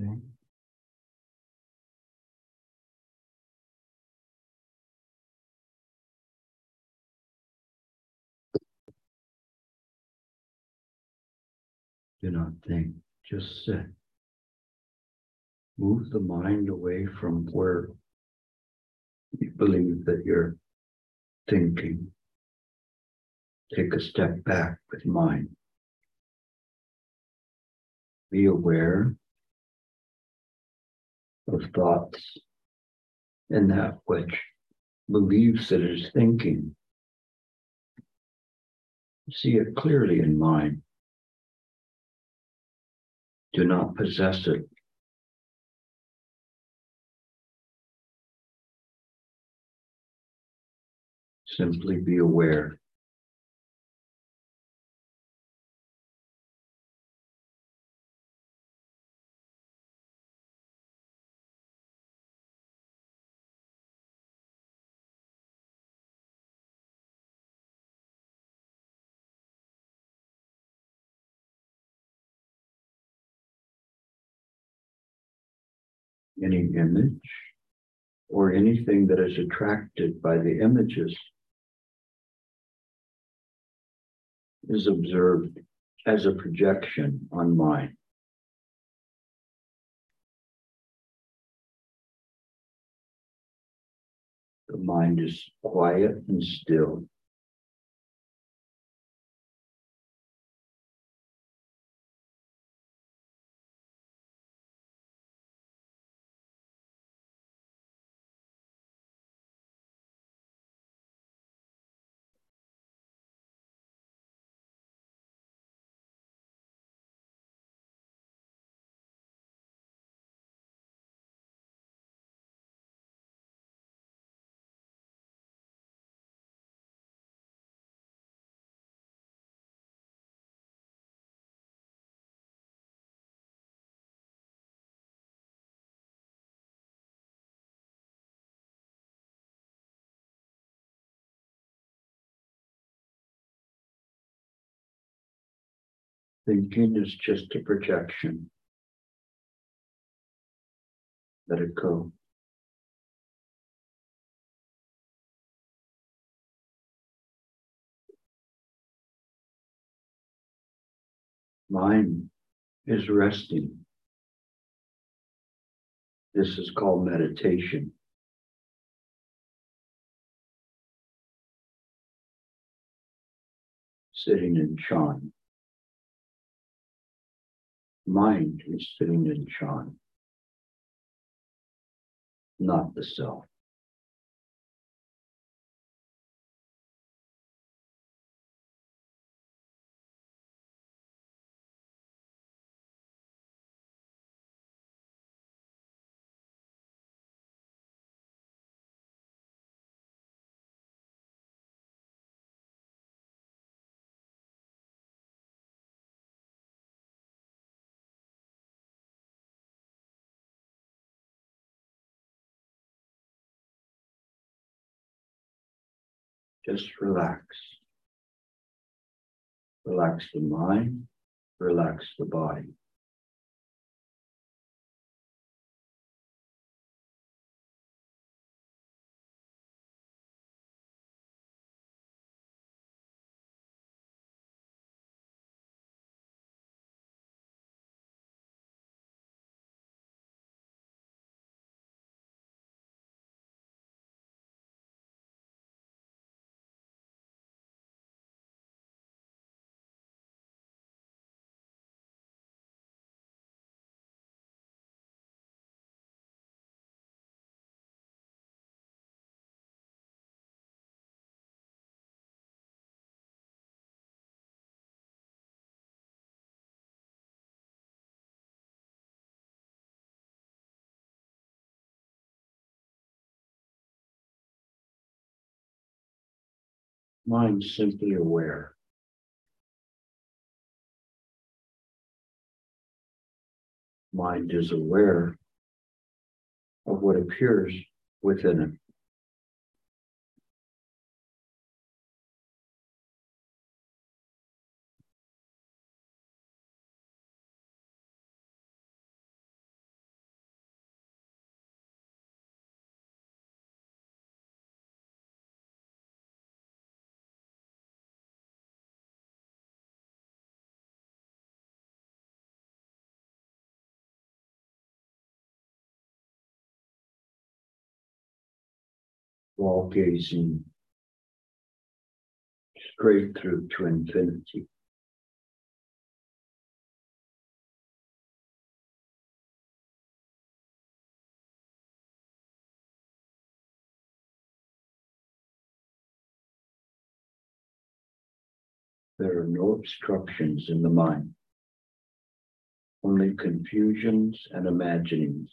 Okay. Do not think, just sit. Move the mind away from where you believe that you're thinking. Take a step back with mind. Be aware of thoughts and that which believes that it is thinking. See it clearly in mind. Do not possess it. Simply be aware. Any image or anything that is attracted by the images is observed as a projection on mind. The mind is quiet and still. Thinking is just a projection. Let it go. Mind is resting. This is called meditation. Sitting in Chan mind is sitting in Chan, not the self. Just relax. Relax the mind, relax the body. Mind simply aware. Mind is aware of what appears within it. While gazing straight through to infinity. There are no obstructions in the mind, only confusions and imaginings.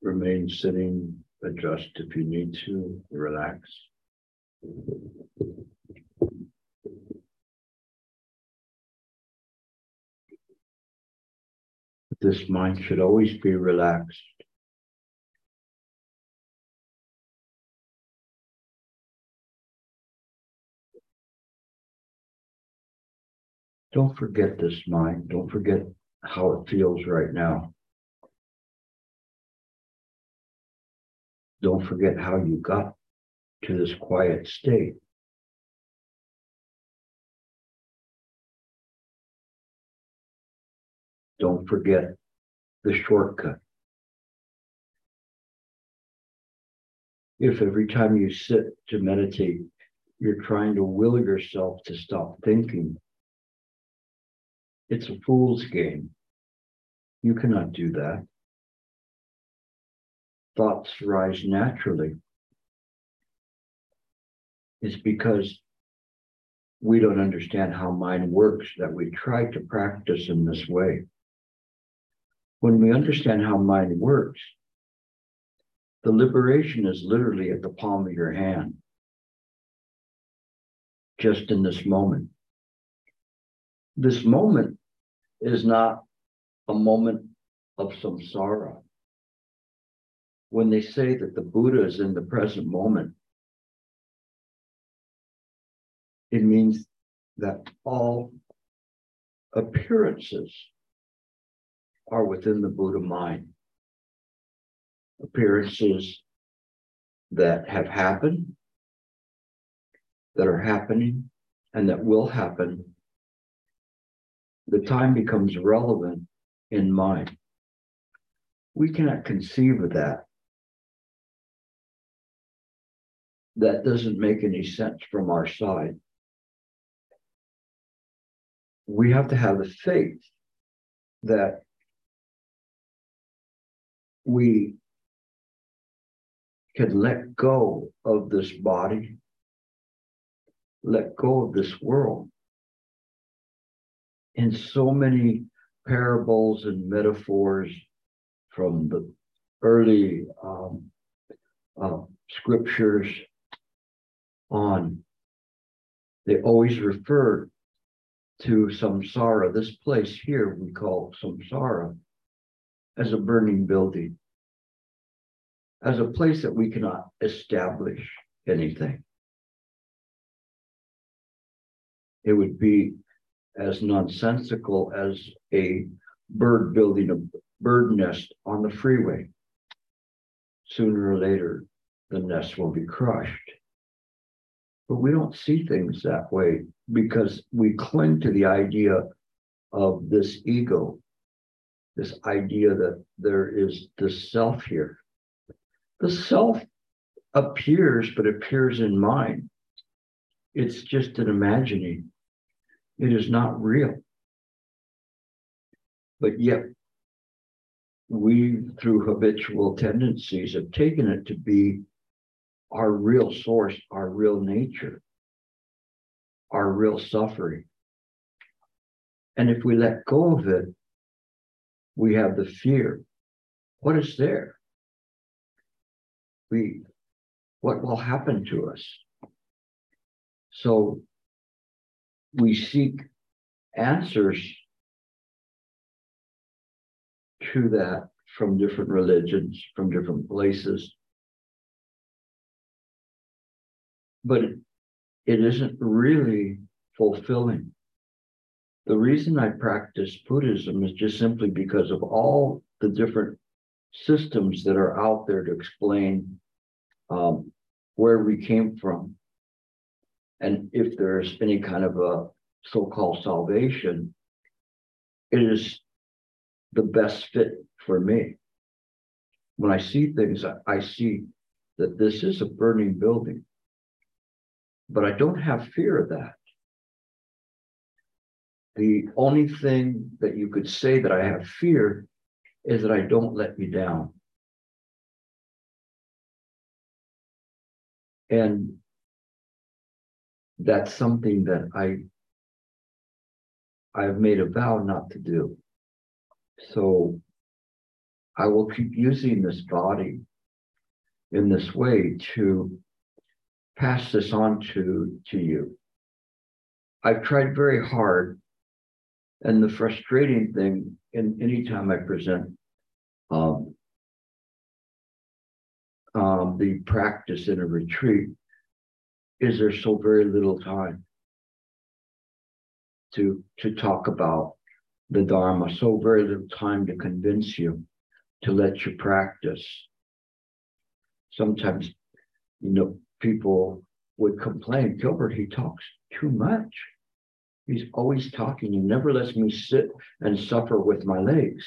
Remain sitting, adjust if you need to, relax. This mind should always be relaxed. Don't forget this mind. Don't forget how it feels right now. Don't forget how you got to this quiet state. Don't forget the shortcut. If every time you sit to meditate, you're trying to will yourself to stop thinking, it's a fool's game. You cannot do that. Thoughts rise naturally. It's because we don't understand how mind works that we try to practice in this way. When we understand how mind works, the liberation is literally at the palm of your hand, just in this moment. This moment is not a moment of samsara. When they say that the Buddha is in the present moment, it means that all appearances are within the Buddha mind. Appearances that have happened, that are happening, and that will happen the time becomes relevant in mind. We cannot conceive of that. That doesn't make any sense from our side. We have to have the faith that we can let go of this body, let go of this world, in so many parables and metaphors from the early um, uh, scriptures on. They always refer to samsara, this place here we call samsara, as a burning building, as a place that we cannot establish anything. It would be as nonsensical as a bird building a bird nest on the freeway. Sooner or later, the nest will be crushed. But we don't see things that way because we cling to the idea of this ego, this idea that there is this self here. The self appears, but appears in mind. It's just an imagining. It is not real. But yet, we, through habitual tendencies, have taken it to be our real source, our real nature, our real suffering. And if we let go of it, we have the fear. What is there? We, what will happen to us? So we seek answers to that from different religions, from different places. But it isn't really fulfilling. The reason I practice Buddhism is just simply because of all the different systems that are out there to explain um, where we came from. And if there's any kind of a so called salvation, it is the best fit for me. When I see things, I see that this is a burning building, but I don't have fear of that. The only thing that you could say that I have fear is that I don't let you down. And that's something that I I've made a vow not to do. So I will keep using this body in this way to pass this on to, to you. I've tried very hard. And the frustrating thing, in any time I present um, um, the practice in a retreat, is there so very little time to to talk about the Dharma, so very little time to convince you to let you practice. Sometimes, you know, people would complain, Gilbert, he talks too much. He's always talking. He never lets me sit and suffer with my legs.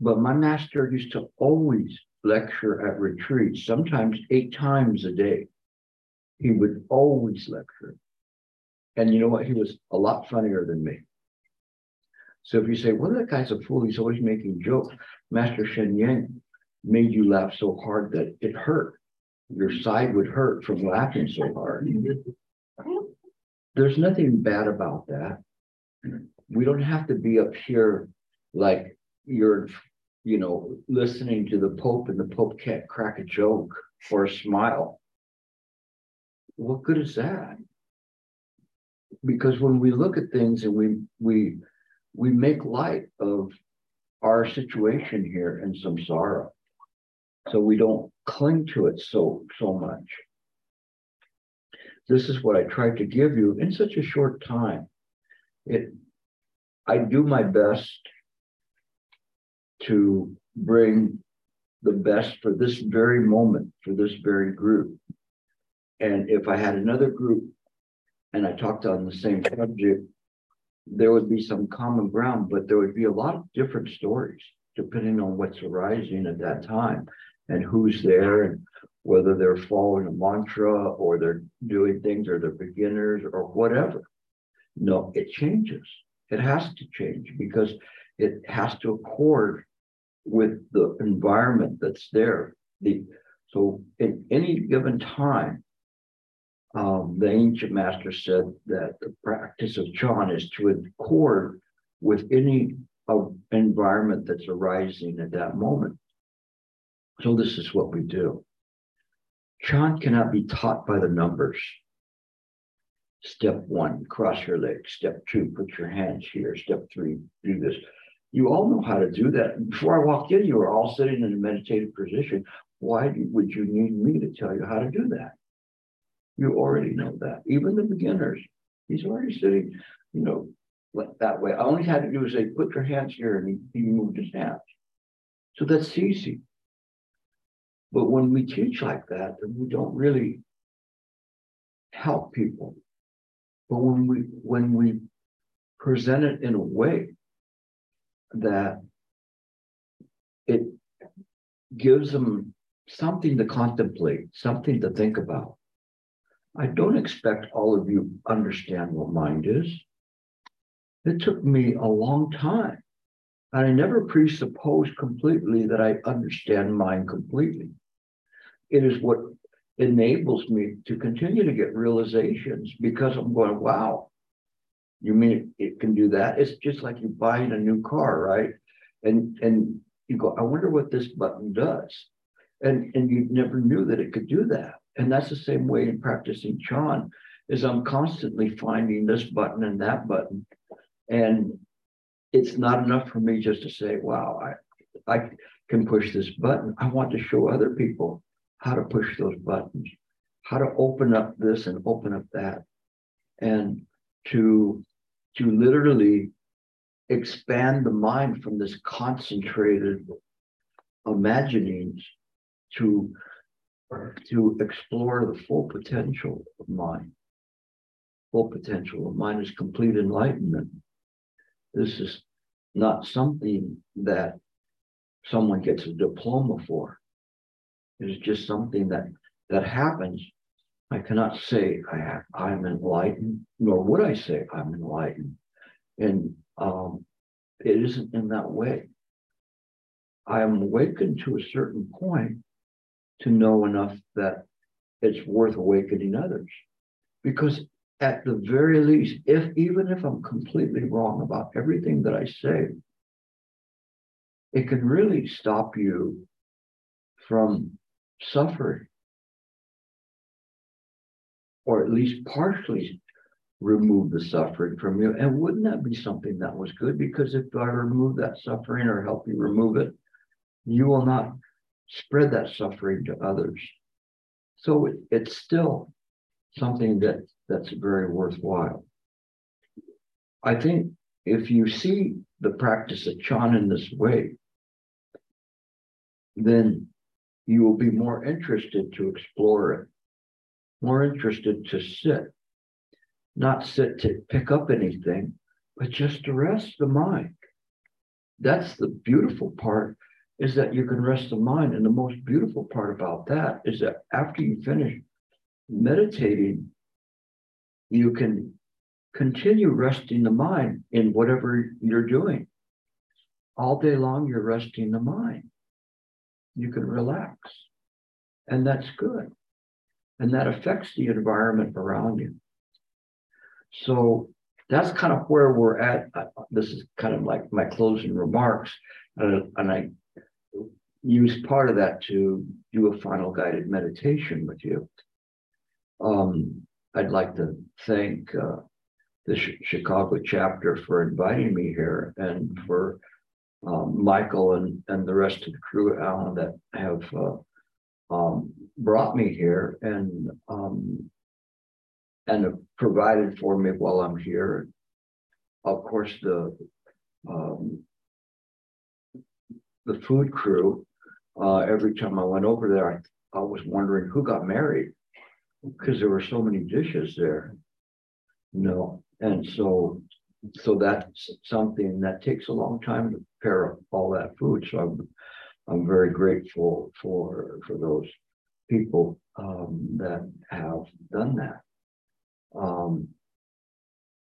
But my master used to always lecture at retreats, sometimes eight times a day. He would always lecture. And you know what? He was a lot funnier than me. So if you say, well, that guy's a fool, he's always making jokes. Master Sheng Yen made you laugh so hard that it hurt. Your side would hurt from laughing so hard. There's nothing bad about that. We don't have to be up here like you're, you know, listening to the Pope and the Pope can't crack a joke or a smile. What good is that? because when we look at things and we we we make light of our situation here in samsara so we don't cling to it so so much. This is what i tried to give you in such a short time. It i do my best to bring the best for this very moment for this very group. And if i had another group and I talked on the same subject, there would be some common ground, but there would be a lot of different stories depending on what's arising at that time and who's there and whether they're following a mantra or they're doing things or they're beginners or whatever. No, it changes. It has to change because it has to accord with the environment that's there. The, so at any given time, um, the ancient master said that the practice of Chan is to accord with any uh, environment that's arising at that moment. So this is what we do. Chan cannot be taught by the numbers. Step one, cross your legs. Step two, put your hands here. Step three, do this. You all know how to do that. Before I walked in, you were all sitting in a meditative position. Why would you need me to tell you how to do that? You already know that. Even the beginners, he's already sitting, you know, that way. I only had to do is say, put your hands here, and he, he moved his hands. So that's easy. But when we teach like that, we don't really help people. But when we when we present it in a way that it gives them something to contemplate, something to think about, I don't expect all of you understand what mind is. It took me a long time. And I never presupposed completely that I understand mind completely. It is what enables me to continue to get realizations because I'm going, wow, you mean it can do that? It's just like you buying a new car, right? And and you go, I wonder what this button does. And and you never knew that it could do that. And that's the same way in practicing Chan, is I'm constantly finding this button and that button. And it's not enough for me just to say, wow, I, I can push this button. I want to show other people how to push those buttons, how to open up this and open up that, and to to literally expand the mind from this concentrated imaginings to to explore the full potential of mind. Full potential of mind is complete enlightenment. This is not something that someone gets a diploma for. It is just something that that happens. I cannot say I have, I'm enlightened, nor would I say I'm enlightened. And um, it isn't in that way. I am awakened to a certain point to know enough that it's worth awakening others. Because at the very least, if even if I'm completely wrong about everything that I say, it can really stop you from suffering. Or at least partially remove the suffering from you. And wouldn't that be something that was good? Because if I remove that suffering or help you remove it, you will not spread that suffering to others. So it, it's still something that that's very worthwhile. I think if you see the practice of Chan in this way, then you will be more interested to explore it, more interested to sit, not sit to pick up anything, but just to rest the mind. That's the beautiful part is that you can rest the mind. And the most beautiful part about that is that after you finish meditating, you can continue resting the mind in whatever you're doing. All day long, you're resting the mind. You can relax. And that's good. And that affects the environment around you. So that's kind of where we're at. This is kind of like my closing remarks. And I use part of that to do a final guided meditation with you. Um, I'd like to thank uh, the Ch- Chicago chapter for inviting me here and for um, Michael and, and the rest of the crew, Alan, that have uh, um, brought me here and um, and have provided for me while I'm here. Of course, the um, the food crew. Uh, every time I went over there, I, I was wondering who got married because there were so many dishes there. No, and so so that's something that takes a long time to prepare all that food. So I'm I'm very grateful for for those people um, that have done that. Um,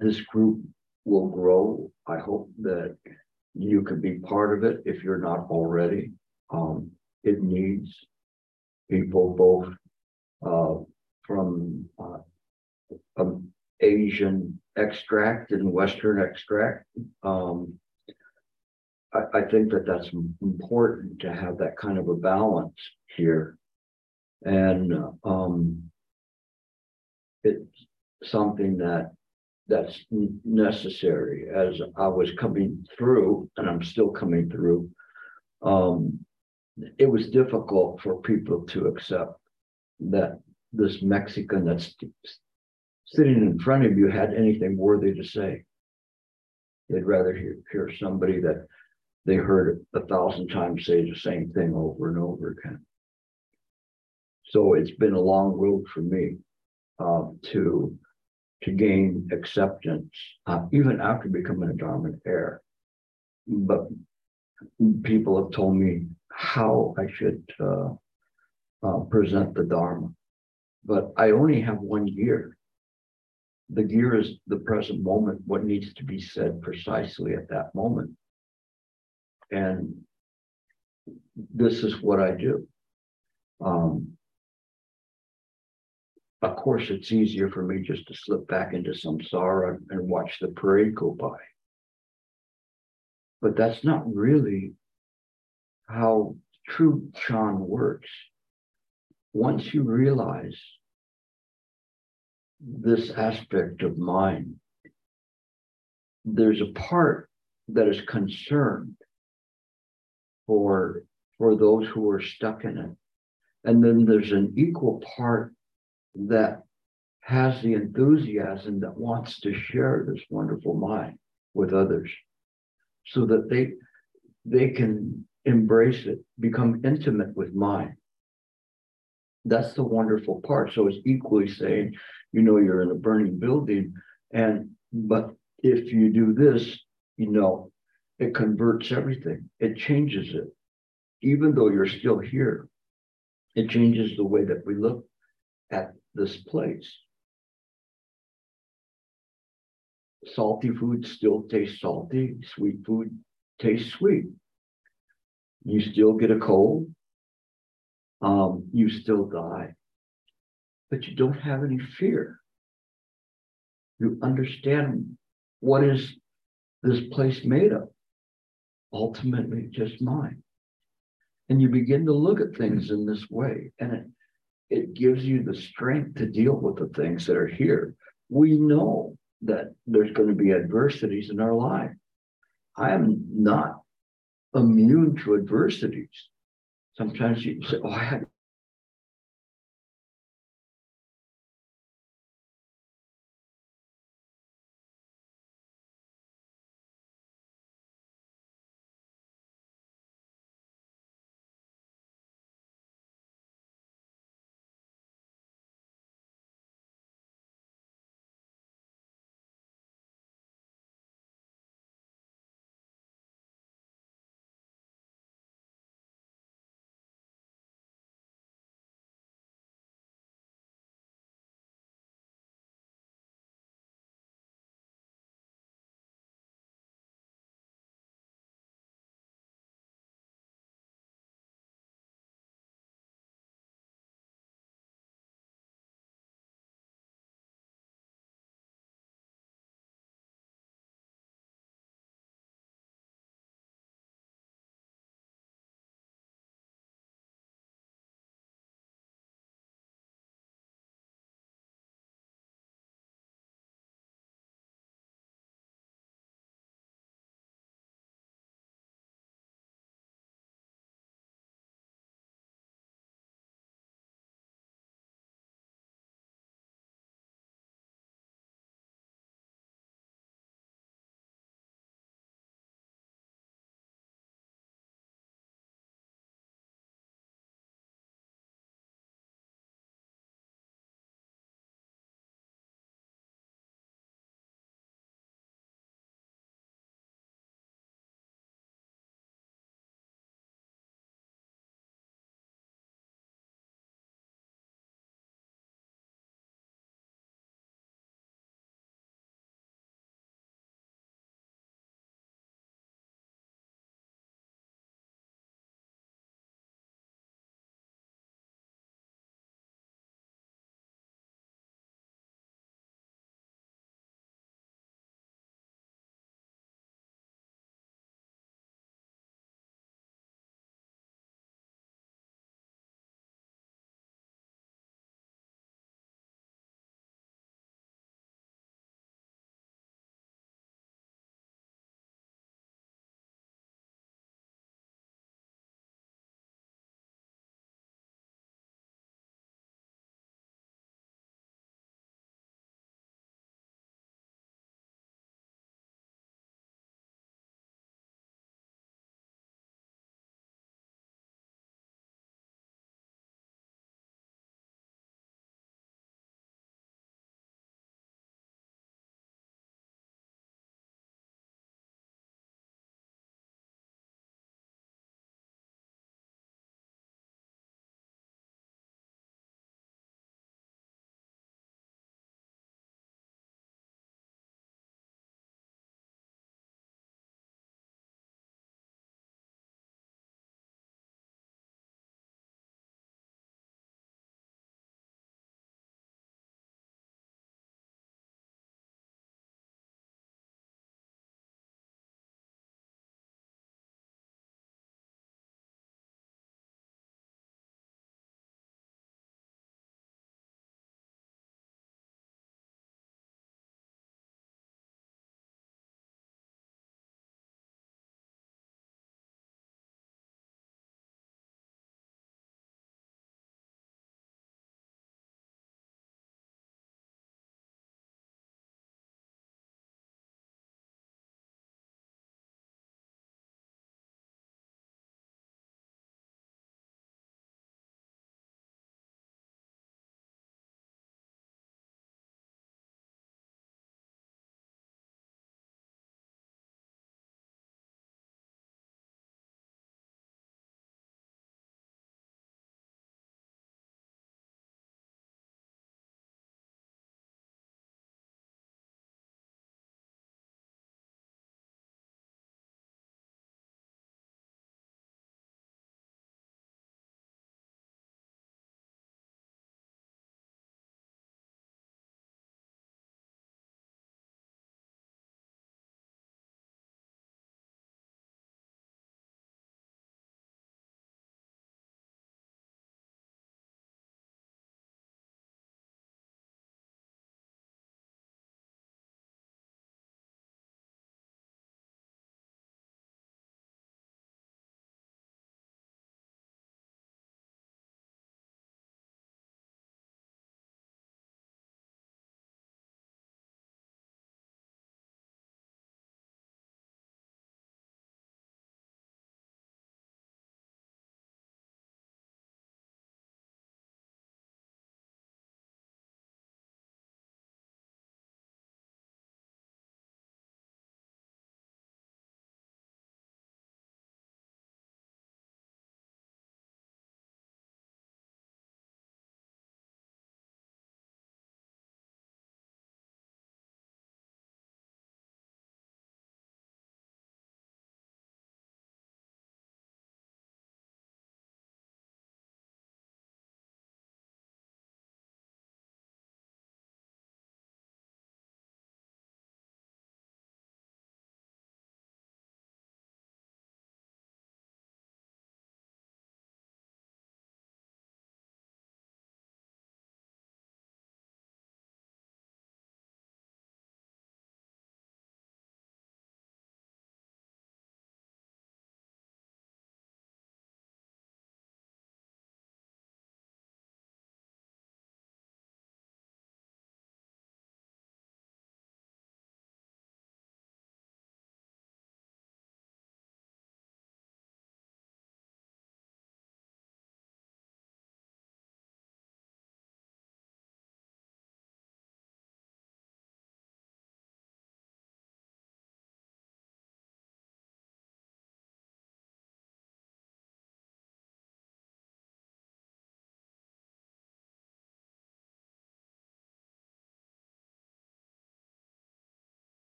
this group will grow. I hope that you could be part of it if you're not already. Um, it needs people both uh, from uh, Asian extract and Western extract. Um, I, I, think that that's important to have that kind of a balance here. And um, it's something that that's necessary as I was coming through, and I'm still coming through. Um, it was difficult for people to accept that this Mexican that's sitting in front of you had anything worthy to say. They'd rather hear, hear somebody that they heard a thousand times say the same thing over and over again. So it's been a long road for me uh, to to gain acceptance, uh, even after becoming a Dharma heir. But people have told me how I should uh, uh, present the Dharma. But I only have one year. The gear is the present moment, what needs to be said precisely at that moment. And this is what I do. Um, of course, it's easier for me just to slip back into samsara and watch the parade go by. But that's not really how true Chan works. Once you realize this aspect of mind, there's a part that is concerned for, for those who are stuck in it. And then there's an equal part that has the enthusiasm that wants to share this wonderful mind with others so that they they can embrace it, become intimate with mind. That's the wonderful part. So it's equally saying, you know, you're in a burning building, and but if you do this, you know, it converts everything, it changes it. Even though you're still here, it changes the way that we look at this place. Salty food still tastes salty, sweet food tastes sweet. You still get a cold, um, you still die, but you don't have any fear. You understand what is this place made of? Ultimately, just mind. And you begin to look at things in this way, and it, it gives you the strength to deal with the things that are here. We know that there's going to be adversities in our life. I am not immune to adversities. Sometimes you say, Oh, I had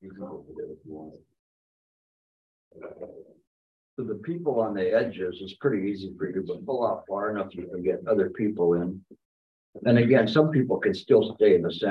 You can go if you want. So the people on the edges is pretty easy for you, but pull out far enough, you can get other people in. And again, some people can still stay in the center.